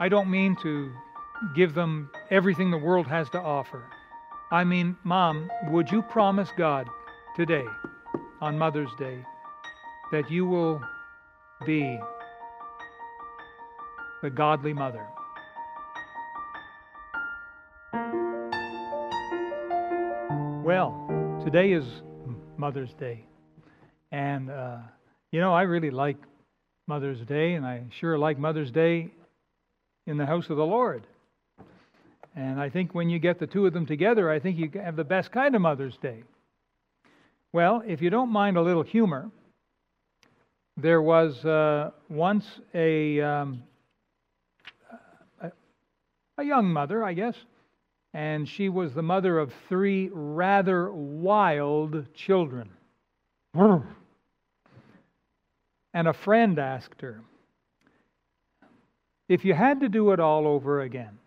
I don't mean to give them everything the world has to offer. I mean, Mom, would you promise God today, on Mother's Day, that you will be the godly mother? Well, today is Mother's Day. And, uh, you know, I really like Mother's Day, and I sure like Mother's Day in the house of the Lord. And I think when you get the two of them together, I think you have the best kind of Mother's Day. Well, if you don't mind a little humor, there was uh, once a, um, a, a young mother, I guess, and she was the mother of three rather wild children. and a friend asked her, If you had to do it all over again,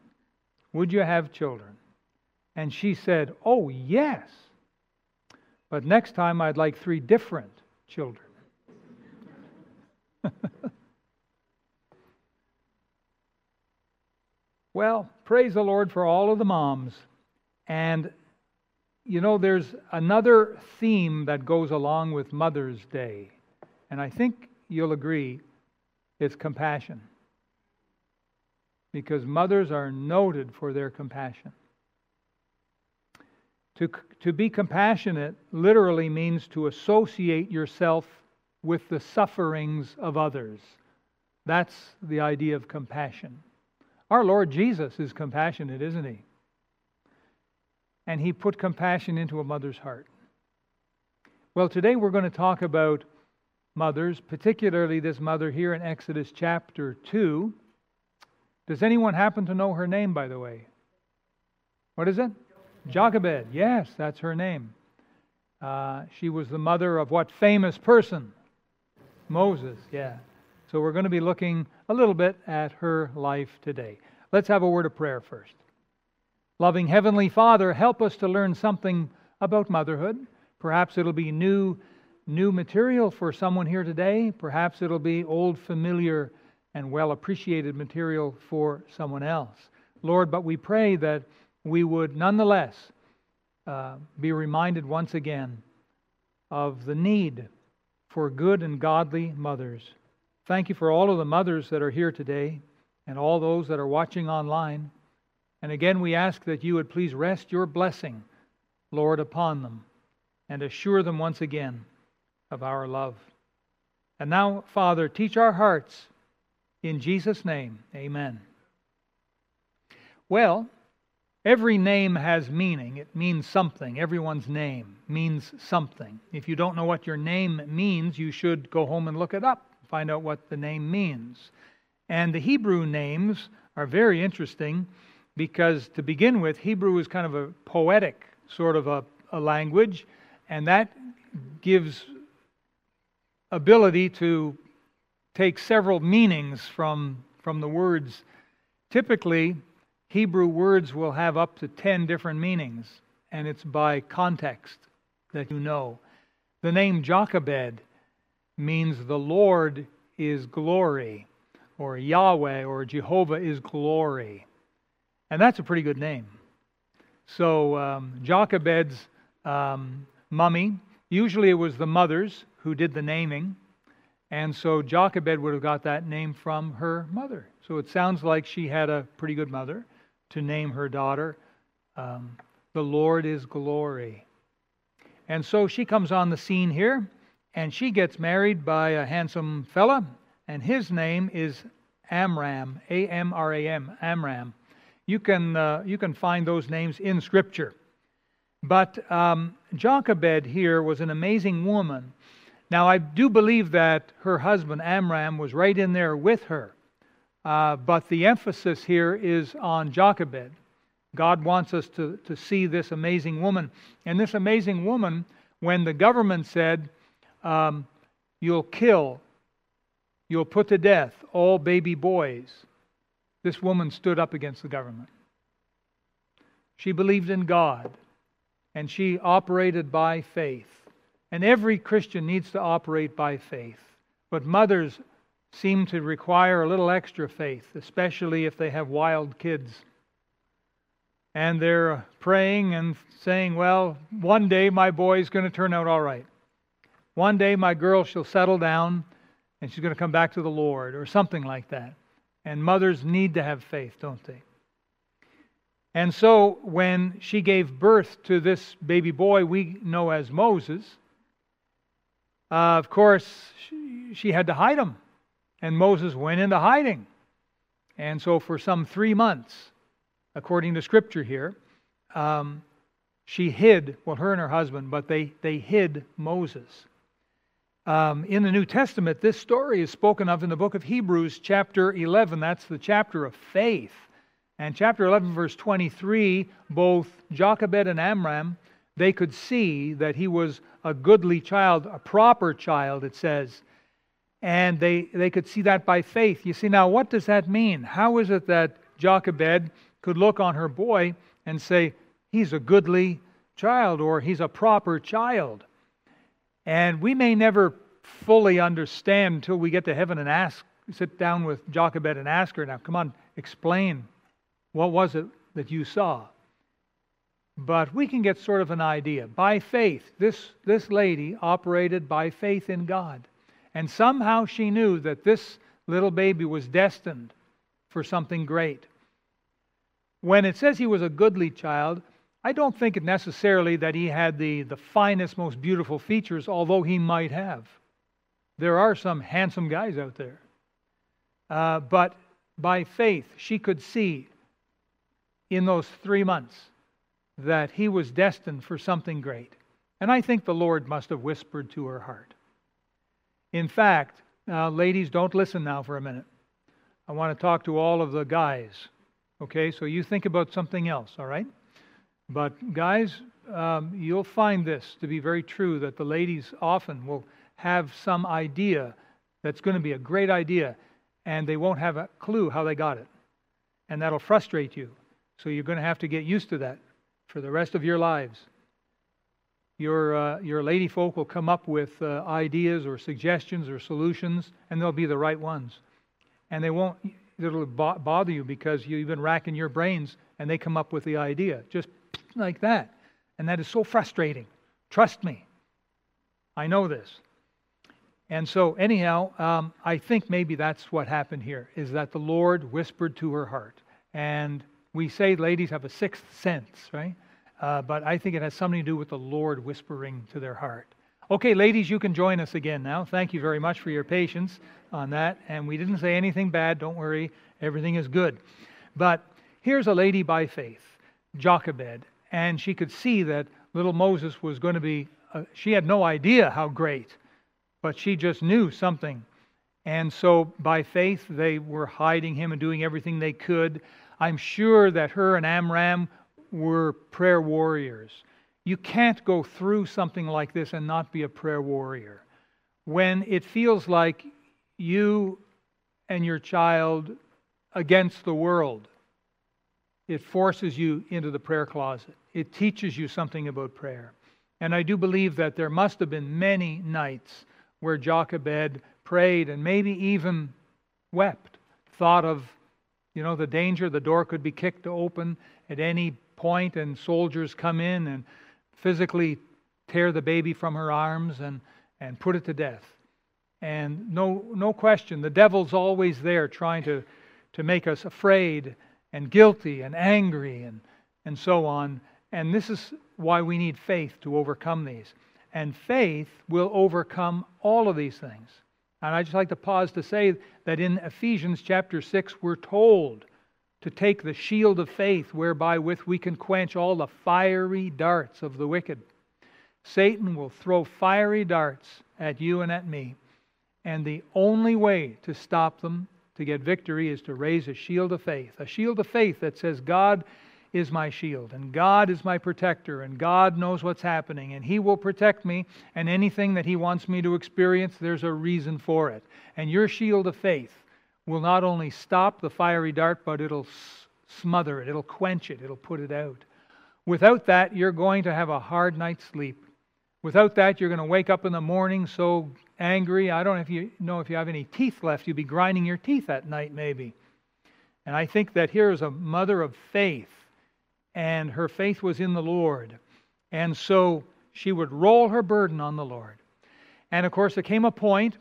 would you have children? And she said, Oh, yes. But next time I'd like three different children. well, praise the Lord for all of the moms. And, you know, there's another theme that goes along with Mother's Day. And I think you'll agree it's compassion because mothers are noted for their compassion. To, to be compassionate literally means to associate yourself with the sufferings of others. That's the idea of compassion. Our Lord Jesus is compassionate, isn't he? And he put compassion into a mother's heart. Well, today we're going to talk about mothers, particularly this mother here in Exodus chapter 2. Does anyone happen to know her name, by the way? What is it? Jochebed. Yes, that's her name. Uh, she was the mother of what famous person? Moses, yeah. So we're going to be looking a little bit at her life today. Let's have a word of prayer first. Loving Heavenly Father, help us to learn something about motherhood. Perhaps it'll be new, new material for someone here today. Perhaps it'll be old, familiar and well appreciated material for someone else. Lord, but we pray that we would nonetheless uh, be reminded once again of the need for good and godly mothers. Thank you for all of the mothers that are here today and all those that are watching online. And again, we ask that you would please rest your blessing, Lord, upon them and assure them once again of our love. And now, Father, teach our hearts in Jesus' name, amen. Well, every name has meaning. It means something. Everyone's name means something. If you don't know what your name means, you should go home and look it up, find out what the name means. And the Hebrew names are very interesting because, to begin with, Hebrew is kind of a poetic sort of a, a language, and that gives ability to take several meanings from, from the words. Typically, Hebrew words will have up to 10 different meanings, and it's by context that you know. The name Jochebed means the Lord is glory, or Yahweh or Jehovah is glory. And that's a pretty good name. So, um, Jochebed's um, mummy, usually it was the mothers who did the naming. And so Jochebed would have got that name from her mother. So it sounds like she had a pretty good mother to name her daughter. Um, the Lord is glory. And so she comes on the scene here, and she gets married by a handsome fella, and his name is Amram, A M R A M, Amram. You can, uh, you can find those names in Scripture. But um, Jochebed here was an amazing woman now, I do believe that her husband, Amram, was right in there with her. Uh, but the emphasis here is on Jochebed. God wants us to, to see this amazing woman. And this amazing woman, when the government said, um, You'll kill, you'll put to death all baby boys, this woman stood up against the government. She believed in God, and she operated by faith. And every Christian needs to operate by faith. But mothers seem to require a little extra faith, especially if they have wild kids. And they're praying and saying, Well, one day my boy's going to turn out all right. One day my girl shall settle down and she's going to come back to the Lord, or something like that. And mothers need to have faith, don't they? And so when she gave birth to this baby boy we know as Moses, uh, of course, she, she had to hide him. And Moses went into hiding. And so for some three months, according to scripture here, um, she hid, well, her and her husband, but they, they hid Moses. Um, in the New Testament, this story is spoken of in the book of Hebrews, chapter 11. That's the chapter of faith. And chapter 11, verse 23, both Jochebed and Amram, they could see that he was a goodly child, a proper child, it says. And they, they could see that by faith. You see, now what does that mean? How is it that Jochebed could look on her boy and say, he's a goodly child or he's a proper child? And we may never fully understand until we get to heaven and ask, sit down with Jochebed and ask her, now come on, explain what was it that you saw? But we can get sort of an idea. By faith, this, this lady operated by faith in God. And somehow she knew that this little baby was destined for something great. When it says he was a goodly child, I don't think it necessarily that he had the, the finest, most beautiful features, although he might have. There are some handsome guys out there. Uh, but by faith, she could see in those three months that he was destined for something great. And I think the Lord must have whispered to her heart. In fact, uh, ladies, don't listen now for a minute. I want to talk to all of the guys. Okay, so you think about something else, all right? But, guys, um, you'll find this to be very true that the ladies often will have some idea that's going to be a great idea, and they won't have a clue how they got it. And that'll frustrate you. So you're going to have to get used to that for the rest of your lives. Your, uh, your lady folk will come up with uh, ideas or suggestions or solutions, and they'll be the right ones. And they won't, it'll bother you because you've been racking your brains and they come up with the idea. Just like that. And that is so frustrating. Trust me. I know this. And so, anyhow, um, I think maybe that's what happened here is that the Lord whispered to her heart. And we say ladies have a sixth sense, right? Uh, but I think it has something to do with the Lord whispering to their heart. Okay, ladies, you can join us again now. Thank you very much for your patience on that. And we didn't say anything bad. Don't worry, everything is good. But here's a lady by faith, Jochebed and she could see that little Moses was going to be, uh, she had no idea how great, but she just knew something. And so by faith, they were hiding him and doing everything they could. I'm sure that her and Amram were prayer warriors. You can't go through something like this and not be a prayer warrior. When it feels like you and your child against the world, it forces you into the prayer closet. It teaches you something about prayer. And I do believe that there must have been many nights where Jochebed prayed and maybe even wept, thought of, you know, the danger the door could be kicked open at any point and soldiers come in and physically tear the baby from her arms and, and put it to death. And no, no question, the devil's always there trying to, to make us afraid and guilty and angry and, and so on. And this is why we need faith to overcome these. And faith will overcome all of these things. And I just like to pause to say that in Ephesians chapter 6, we're told to take the shield of faith whereby with we can quench all the fiery darts of the wicked. Satan will throw fiery darts at you and at me. And the only way to stop them to get victory is to raise a shield of faith, a shield of faith that says, God is my shield, and God is my protector, and God knows what's happening, and He will protect me, and anything that He wants me to experience, there's a reason for it. And your shield of faith will not only stop the fiery dart, but it'll smother it, it'll quench it, it'll put it out. Without that, you're going to have a hard night's sleep. Without that, you're going to wake up in the morning so angry. I don't know if you know if you have any teeth left. You'll be grinding your teeth at night, maybe. And I think that here is a mother of faith, and her faith was in the Lord. And so she would roll her burden on the Lord. And of course, there came a point,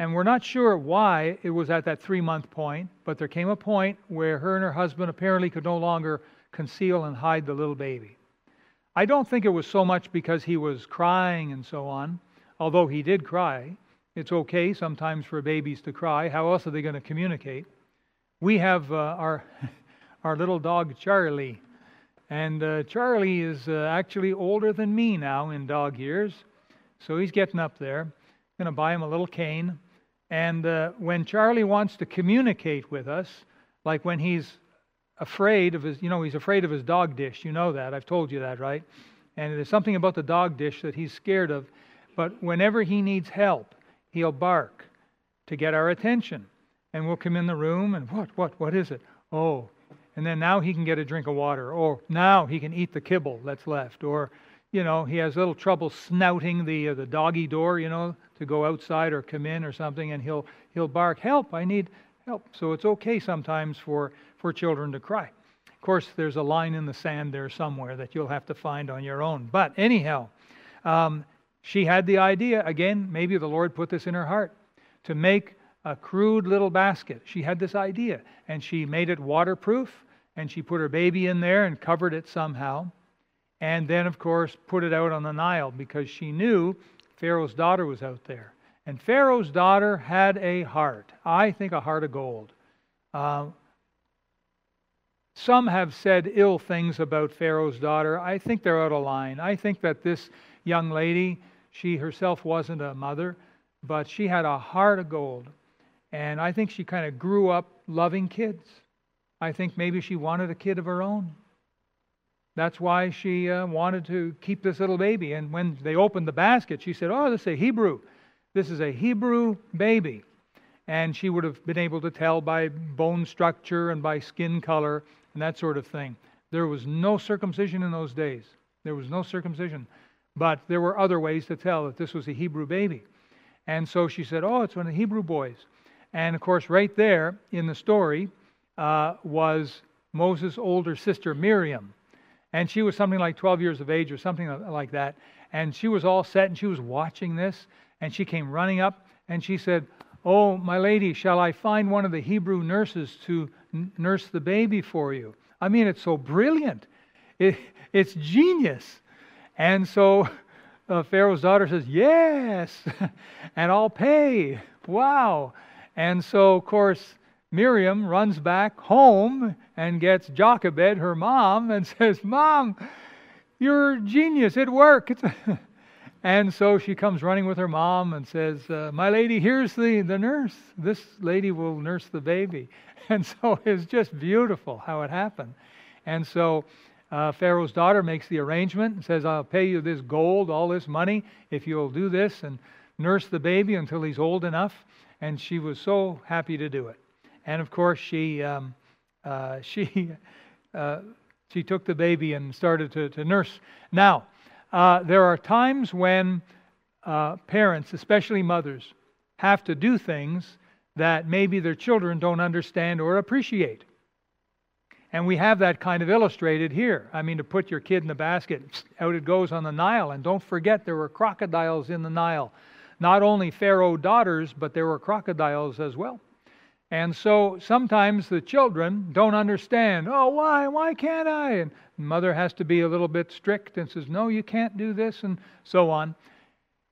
and we're not sure why it was at that three month point, but there came a point where her and her husband apparently could no longer conceal and hide the little baby. I don't think it was so much because he was crying and so on, although he did cry. It's okay sometimes for babies to cry. How else are they going to communicate? we have uh, our our little dog Charlie, and uh, Charlie is uh, actually older than me now in dog years, so he's getting up there. I'm going to buy him a little cane, and uh, when Charlie wants to communicate with us, like when he's afraid of his, you know, he's afraid of his dog dish. You know that. I've told you that, right? And there's something about the dog dish that he's scared of. But whenever he needs help, he'll bark to get our attention and we'll come in the room and what, what, what is it? Oh, and then now he can get a drink of water, or now he can eat the kibble that's left, or you know he has a little trouble snouting the uh, the doggy door, you know, to go outside or come in or something, and he'll he'll bark, "Help! I need help." So it's okay sometimes for for children to cry. Of course, there's a line in the sand there somewhere that you'll have to find on your own. But anyhow, um, she had the idea again. Maybe the Lord put this in her heart to make a crude little basket. She had this idea, and she made it waterproof, and she put her baby in there and covered it somehow. And then, of course, put it out on the Nile because she knew Pharaoh's daughter was out there. And Pharaoh's daughter had a heart, I think a heart of gold. Uh, some have said ill things about Pharaoh's daughter. I think they're out of line. I think that this young lady, she herself wasn't a mother, but she had a heart of gold. And I think she kind of grew up loving kids. I think maybe she wanted a kid of her own. That's why she uh, wanted to keep this little baby. And when they opened the basket, she said, Oh, this is a Hebrew. This is a Hebrew baby. And she would have been able to tell by bone structure and by skin color and that sort of thing. There was no circumcision in those days. There was no circumcision. But there were other ways to tell that this was a Hebrew baby. And so she said, Oh, it's one of the Hebrew boys. And of course, right there in the story uh, was Moses' older sister Miriam. And she was something like 12 years of age or something like that. And she was all set and she was watching this. And she came running up and she said, Oh, my lady, shall I find one of the Hebrew nurses to n- nurse the baby for you? I mean, it's so brilliant. It, it's genius. And so uh, Pharaoh's daughter says, Yes, and I'll pay. Wow. And so, of course, Miriam runs back home and gets Jochebed, her mom, and says, Mom, you're a genius. It worked. and so she comes running with her mom and says, uh, My lady, here's the, the nurse. This lady will nurse the baby. And so it's just beautiful how it happened. And so uh, Pharaoh's daughter makes the arrangement and says, I'll pay you this gold, all this money, if you'll do this and nurse the baby until he's old enough and she was so happy to do it. And of course, she um, uh, she uh, she took the baby and started to, to nurse. Now, uh, there are times when uh, parents, especially mothers, have to do things that maybe their children don't understand or appreciate. And we have that kind of illustrated here. I mean, to put your kid in the basket, out it goes on the Nile. And don't forget, there were crocodiles in the Nile not only Pharaoh daughters, but there were crocodiles as well. And so sometimes the children don't understand, oh, why? Why can't I? And mother has to be a little bit strict and says, no, you can't do this, and so on.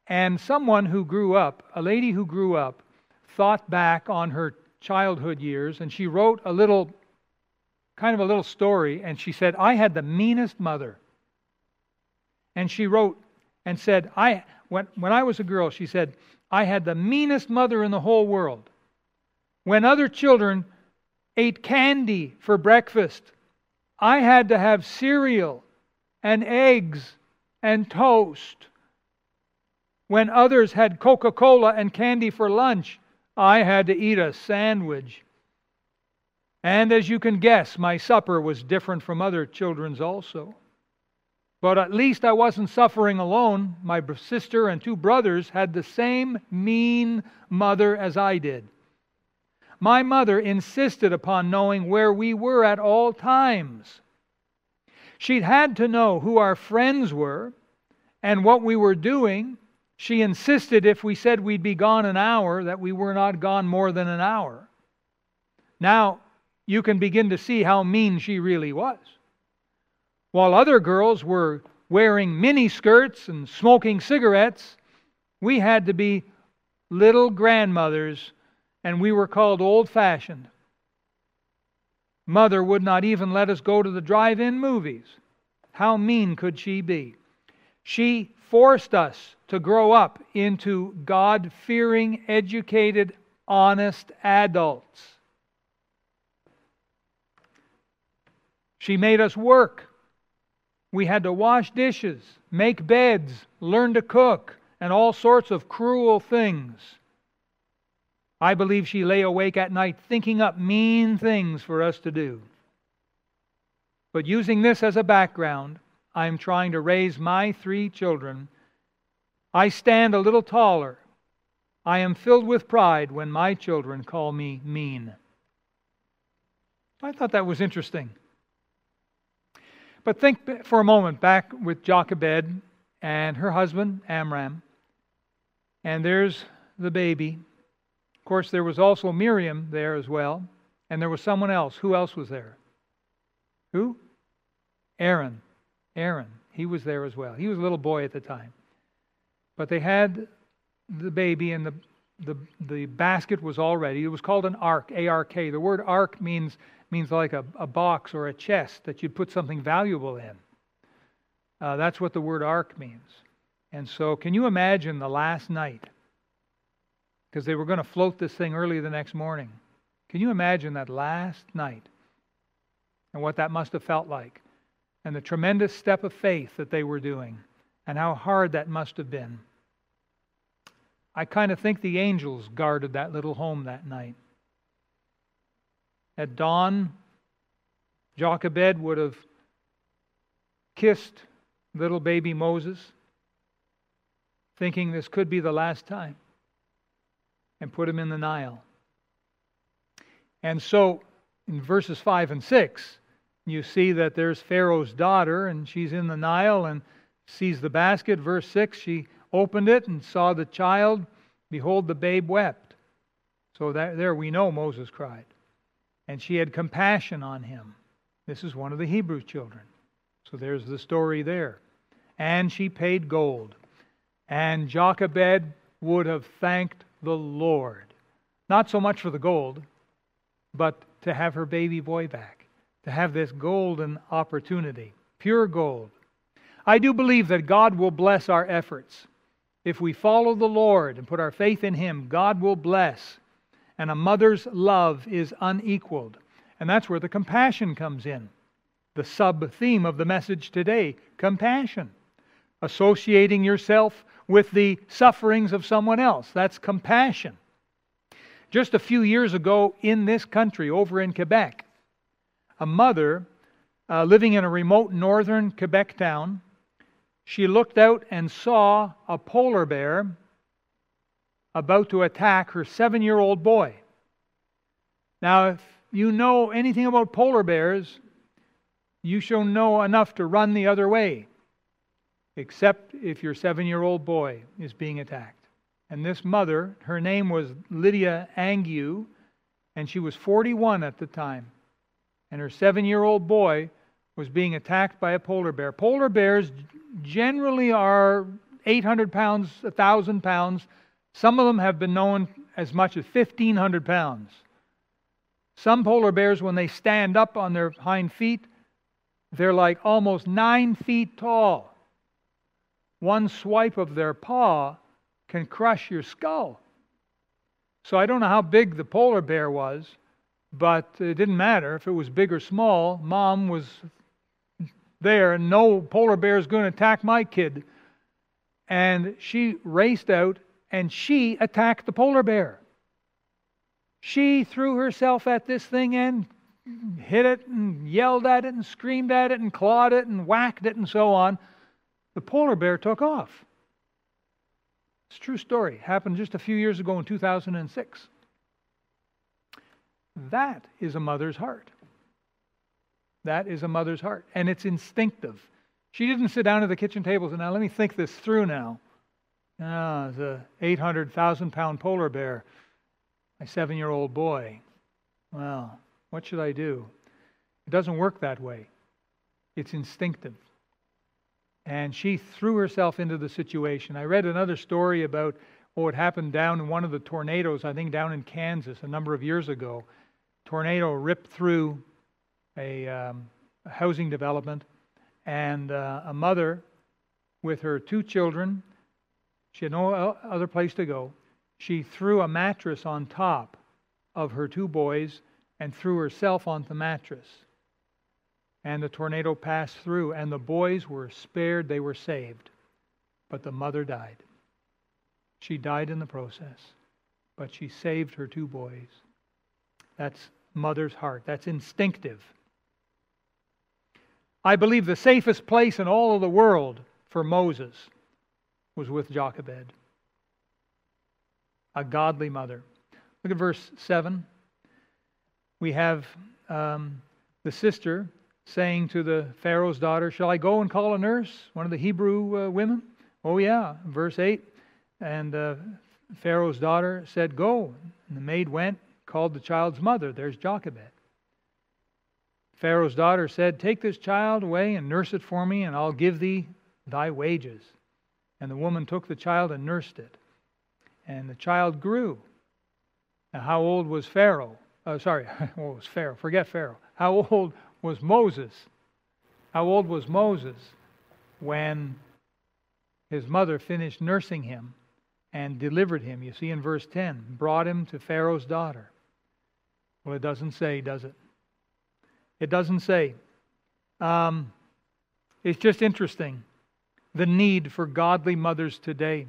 And someone who grew up, a lady who grew up, thought back on her childhood years, and she wrote a little, kind of a little story, and she said, I had the meanest mother. And she wrote and said, I, when, when I was a girl, she said, I had the meanest mother in the whole world. When other children ate candy for breakfast, I had to have cereal and eggs and toast. When others had Coca Cola and candy for lunch, I had to eat a sandwich. And as you can guess, my supper was different from other children's also. But at least I wasn't suffering alone. My sister and two brothers had the same mean mother as I did. My mother insisted upon knowing where we were at all times. She'd had to know who our friends were and what we were doing. She insisted if we said we'd be gone an hour, that we were not gone more than an hour. Now, you can begin to see how mean she really was. While other girls were wearing mini skirts and smoking cigarettes, we had to be little grandmothers and we were called old fashioned. Mother would not even let us go to the drive in movies. How mean could she be? She forced us to grow up into God fearing, educated, honest adults. She made us work. We had to wash dishes, make beds, learn to cook, and all sorts of cruel things. I believe she lay awake at night thinking up mean things for us to do. But using this as a background, I'm trying to raise my three children. I stand a little taller. I am filled with pride when my children call me mean. I thought that was interesting. But think for a moment back with Jochebed and her husband, Amram. And there's the baby. Course, there was also Miriam there as well. And there was someone else. Who else was there? Who? Aaron. Aaron. He was there as well. He was a little boy at the time. But they had the baby, and the, the, the basket was all ready. It was called an ark, A R K. The word ark means means like a, a box or a chest that you'd put something valuable in. Uh, that's what the word ark means. And so, can you imagine the last night? Because they were going to float this thing early the next morning. Can you imagine that last night and what that must have felt like? And the tremendous step of faith that they were doing, and how hard that must have been. I kind of think the angels guarded that little home that night. At dawn, Jochebed would have kissed little baby Moses, thinking this could be the last time, and put him in the Nile. And so, in verses 5 and 6, you see that there's Pharaoh's daughter, and she's in the Nile and sees the basket. Verse 6, she opened it and saw the child. Behold, the babe wept. So that, there we know Moses cried and she had compassion on him. This is one of the Hebrew children. So there's the story there. And she paid gold. And Jochebed would have thanked the Lord, not so much for the gold, but to have her baby boy back, to have this golden opportunity, pure gold. I do believe that God will bless our efforts. If we follow the Lord and put our faith in Him, God will bless and a mother's love is unequaled. And that's where the compassion comes in. The sub theme of the message today compassion. Associating yourself with the sufferings of someone else. That's compassion. Just a few years ago in this country, over in Quebec, a mother uh, living in a remote northern Quebec town, she looked out and saw a polar bear about to attack her seven year old boy. Now, if you know anything about polar bears, you shall know enough to run the other way, except if your seven year old boy is being attacked. And this mother, her name was Lydia Angyiou, and she was 41 at the time. And her seven year old boy was being attacked by a polar bear. Polar bears generally are 800 pounds, 1,000 pounds. Some of them have been known as much as 1,500 pounds. Some polar bears, when they stand up on their hind feet, they're like almost nine feet tall. One swipe of their paw can crush your skull. So I don't know how big the polar bear was, but it didn't matter if it was big or small. Mom was there, and no polar bear is going to attack my kid. And she raced out and she attacked the polar bear. She threw herself at this thing and hit it and yelled at it and screamed at it and clawed it and whacked it and so on. The polar bear took off. It's a true story. Happened just a few years ago in 2006. That is a mother's heart. That is a mother's heart. And it's instinctive. She didn't sit down at the kitchen table and say, Now, let me think this through now. Ah, the 800,000 pound polar bear, my seven year old boy. Well, what should I do? It doesn't work that way. It's instinctive. And she threw herself into the situation. I read another story about what happened down in one of the tornadoes, I think down in Kansas a number of years ago. Tornado ripped through a, um, a housing development, and uh, a mother with her two children, she had no other place to go. She threw a mattress on top of her two boys and threw herself on the mattress. And the tornado passed through, and the boys were spared, they were saved. But the mother died. She died in the process, but she saved her two boys. That's mother's heart, that's instinctive. I believe the safest place in all of the world for Moses was with Jochebed, a godly mother. Look at verse 7 we have um, the sister saying to the Pharaoh's daughter, Shall I go and call a nurse? One of the Hebrew uh, women. Oh, yeah. Verse 8. And uh, Pharaoh's daughter said, Go. And the maid went, called the child's mother. There's Jochebed. Pharaoh's daughter said, Take this child away and nurse it for me, and I'll give thee thy wages. And the woman took the child and nursed it. And the child grew. Now, how old was Pharaoh? uh, sorry, what was Pharaoh? Forget Pharaoh. How old was Moses? How old was Moses when his mother finished nursing him and delivered him? You see in verse 10, brought him to Pharaoh's daughter. Well, it doesn't say, does it? It doesn't say. Um, it's just interesting the need for godly mothers today.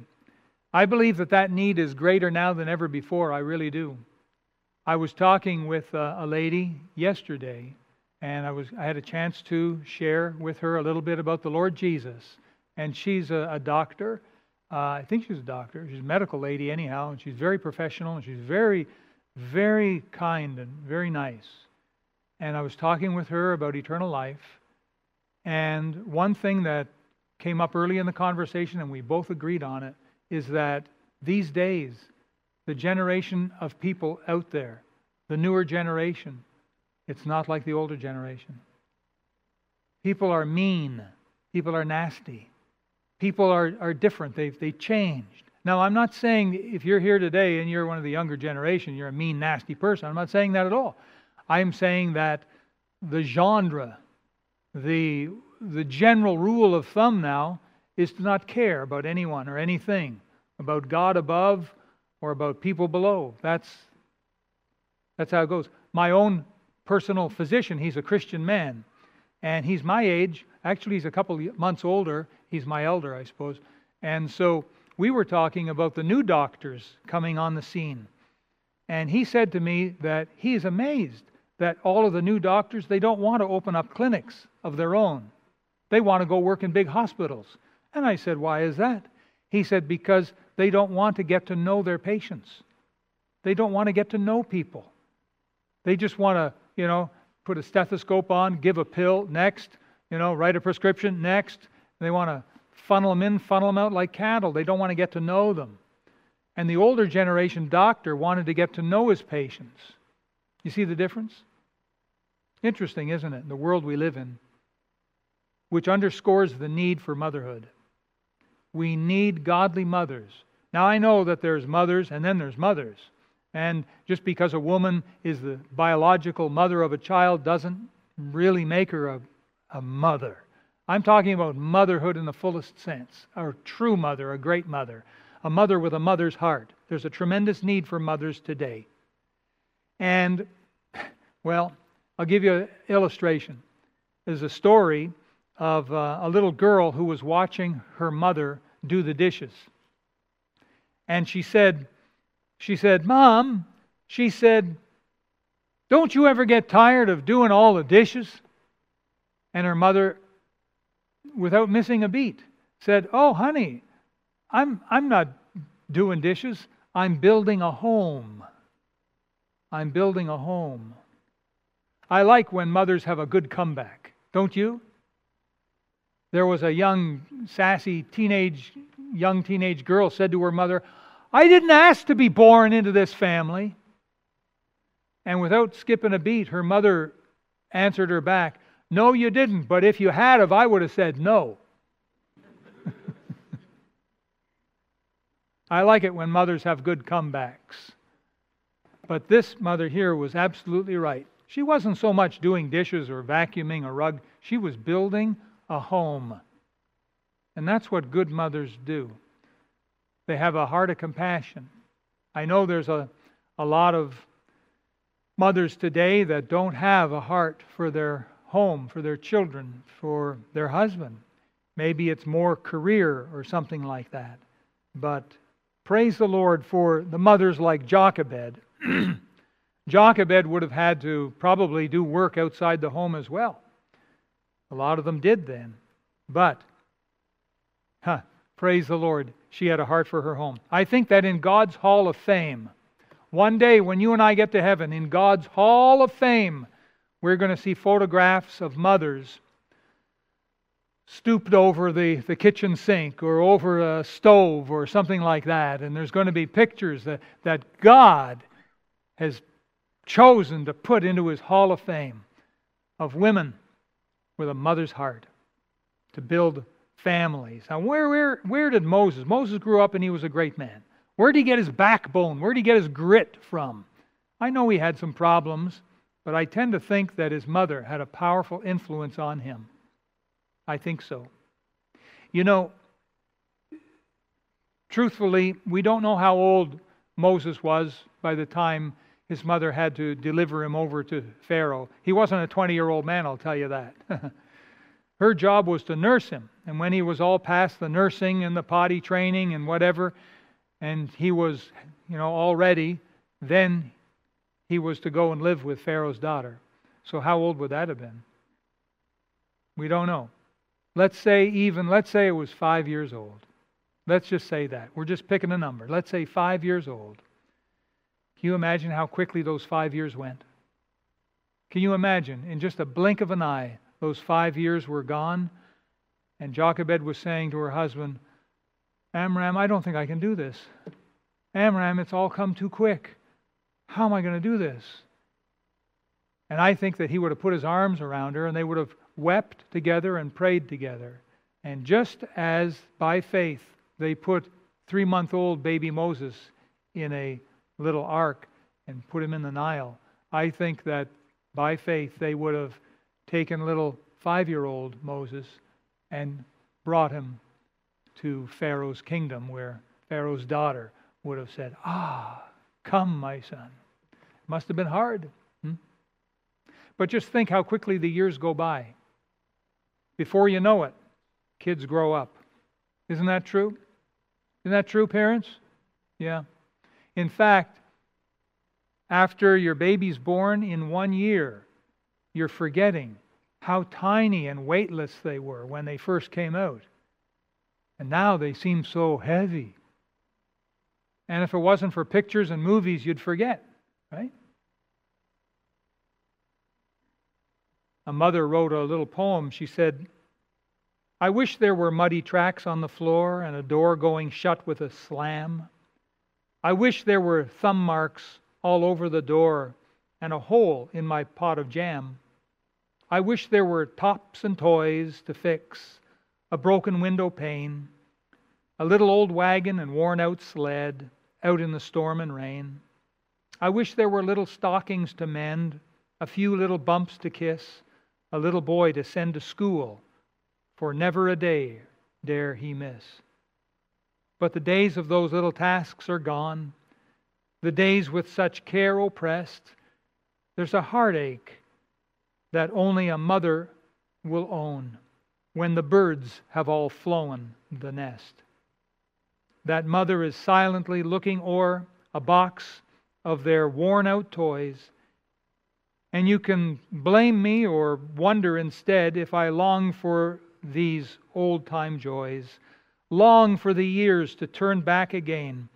I believe that that need is greater now than ever before. I really do. I was talking with a, a lady yesterday, and I was I had a chance to share with her a little bit about the Lord Jesus. And she's a, a doctor. Uh, I think she's a doctor. She's a medical lady, anyhow, and she's very professional, and she's very, very kind and very nice. And I was talking with her about eternal life. And one thing that came up early in the conversation, and we both agreed on it, is that these days the generation of people out there, the newer generation, it's not like the older generation. People are mean. People are nasty. People are, are different. They've, they changed. Now, I'm not saying if you're here today and you're one of the younger generation, you're a mean, nasty person. I'm not saying that at all. I'm saying that the genre, the, the general rule of thumb now is to not care about anyone or anything, about God above or about people below. That's, that's how it goes. My own personal physician, he's a Christian man, and he's my age. Actually, he's a couple months older. He's my elder, I suppose. And so we were talking about the new doctors coming on the scene. And he said to me that he is amazed that all of the new doctors, they don't want to open up clinics of their own. They want to go work in big hospitals. And I said, Why is that? He said, Because they don't want to get to know their patients. They don't want to get to know people. They just want to, you know, put a stethoscope on, give a pill, next, you know, write a prescription, next. They want to funnel them in, funnel them out like cattle. They don't want to get to know them. And the older generation doctor wanted to get to know his patients. You see the difference? Interesting, isn't it? In the world we live in, which underscores the need for motherhood. We need godly mothers now, I know that there's mothers and then there's mothers. And just because a woman is the biological mother of a child doesn't really make her a, a mother. I'm talking about motherhood in the fullest sense a true mother, a great mother, a mother with a mother's heart. There's a tremendous need for mothers today. And, well, I'll give you an illustration. There's a story of uh, a little girl who was watching her mother do the dishes and she said, she said, Mom, she said, Don't you ever get tired of doing all the dishes? And her mother, without missing a beat, said, Oh, honey, I'm, I'm not doing dishes. I'm building a home. I'm building a home. I like when mothers have a good comeback, don't you? There was a young, sassy teenage, young teenage girl said to her mother, I didn't ask to be born into this family. And without skipping a beat, her mother answered her back, No, you didn't, but if you had of, I would have said no. I like it when mothers have good comebacks. But this mother here was absolutely right. She wasn't so much doing dishes or vacuuming a rug, she was building a home. And that's what good mothers do. They have a heart of compassion. I know there's a, a lot of mothers today that don't have a heart for their home, for their children, for their husband. Maybe it's more career or something like that. But praise the Lord for the mothers like Jochebed. Jochebed would have had to probably do work outside the home as well. A lot of them did then. But, huh, praise the Lord, she had a heart for her home. I think that in God's Hall of Fame, one day when you and I get to heaven, in God's Hall of Fame, we're going to see photographs of mothers stooped over the, the kitchen sink or over a stove or something like that. And there's going to be pictures that, that God has chosen to put into his hall of fame of women with a mother's heart to build families. Now, where, where, where did Moses? Moses grew up and he was a great man. Where did he get his backbone? Where did he get his grit from? I know he had some problems, but I tend to think that his mother had a powerful influence on him. I think so. You know, truthfully, we don't know how old Moses was by the time his mother had to deliver him over to Pharaoh. He wasn't a 20 year old man, I'll tell you that. Her job was to nurse him. And when he was all past the nursing and the potty training and whatever, and he was, you know, all ready, then he was to go and live with Pharaoh's daughter. So how old would that have been? We don't know. Let's say even, let's say it was five years old. Let's just say that. We're just picking a number. Let's say five years old. Can you imagine how quickly those five years went? Can you imagine, in just a blink of an eye, those five years were gone? And Jochebed was saying to her husband, Amram, I don't think I can do this. Amram, it's all come too quick. How am I going to do this? And I think that he would have put his arms around her and they would have wept together and prayed together. And just as by faith they put three month old baby Moses in a little ark and put him in the Nile. I think that by faith they would have taken little five year old Moses and brought him to Pharaoh's kingdom, where Pharaoh's daughter would have said, Ah, come, my son. It must have been hard. Hmm? But just think how quickly the years go by. Before you know it, kids grow up. Isn't that true? Isn't that true, parents? Yeah. In fact, after your baby's born in one year, you're forgetting how tiny and weightless they were when they first came out. And now they seem so heavy. And if it wasn't for pictures and movies, you'd forget, right? A mother wrote a little poem. She said, I wish there were muddy tracks on the floor and a door going shut with a slam. I wish there were thumb marks all over the door and a hole in my pot of jam. I wish there were tops and toys to fix, a broken window pane, a little old wagon and worn out sled out in the storm and rain. I wish there were little stockings to mend, a few little bumps to kiss, a little boy to send to school, for never a day dare he miss. But the days of those little tasks are gone, the days with such care oppressed. There's a heartache that only a mother will own when the birds have all flown the nest. That mother is silently looking o'er a box of their worn out toys, And you can blame me or wonder instead if I long for these old time joys, long for the years to turn back again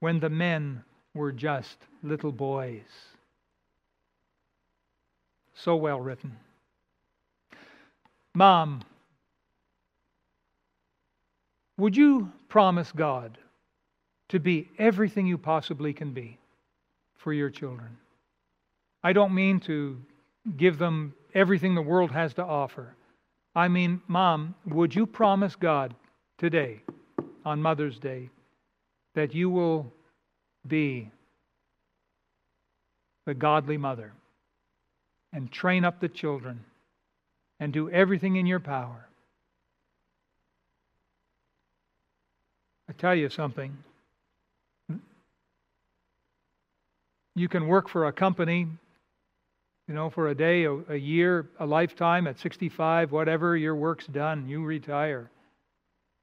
when the men were just little boys. So well written. Mom, would you promise God to be everything you possibly can be for your children? I don't mean to give them everything the world has to offer. I mean, Mom, would you promise God today, on Mother's Day, that you will be the godly mother and train up the children and do everything in your power? I tell you something. You can work for a company, you know, for a day, a, a, year, a lifetime, at 65, whatever, your work's done, you retire.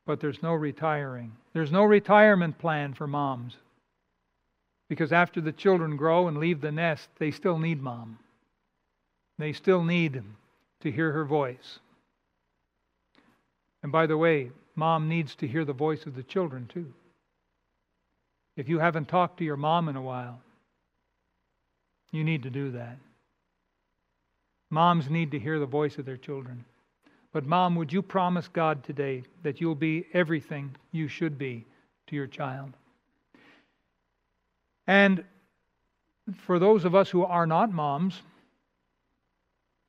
But there's no retiring. There's no retirement plan for moms. Because after the children grow and leave the nest, they still need mom. They still need to hear her voice. And by the way, mom needs to hear the voice of the children too. If you haven't talked to your mom in a while, you need to do that. Moms need to hear the voice of their children. But, Mom, would you promise God today that you'll be everything you should be to your child? And for those of us who are not moms,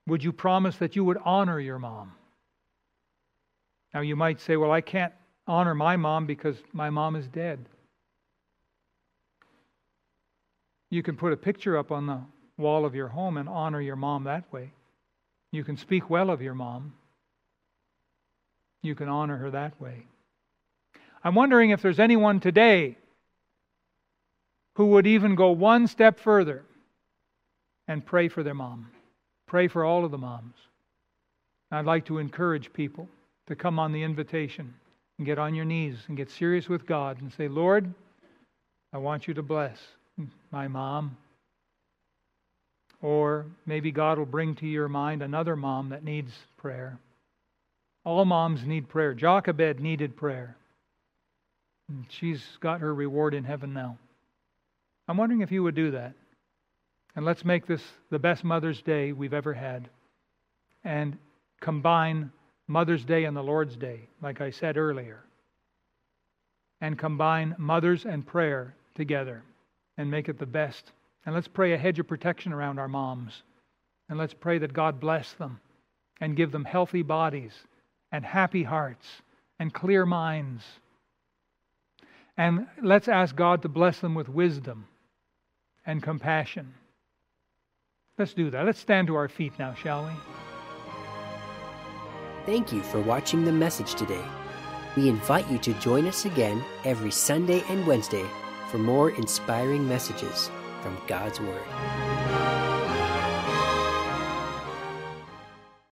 would you promise that you would honor your mom? Now, you might say, well, I can't honor my mom because my mom is dead. You can put a picture up on the wall of your home and honor your mom that way. You can speak well of your mom. You can honor her that way. I'm wondering if there's anyone today who would even go one step further and pray for their mom. Pray for all of the moms. I'd like to encourage people to come on the invitation and get on your knees and get serious with God and say, Lord, I want you to bless my mom. Or maybe God will bring to your mind another mom that needs prayer. All moms need prayer. Jochebed needed prayer. And she's got her reward in heaven now. I'm wondering if you would do that. And let's make this the best Mother's Day we've ever had. And combine Mother's Day and the Lord's Day, like I said earlier, and combine mothers and prayer together and make it the best. And let's pray a hedge of protection around our moms. And let's pray that God bless them and give them healthy bodies and happy hearts and clear minds. And let's ask God to bless them with wisdom and compassion. Let's do that. Let's stand to our feet now, shall we? Thank you for watching the message today. We invite you to join us again every Sunday and Wednesday for more inspiring messages from God's Word.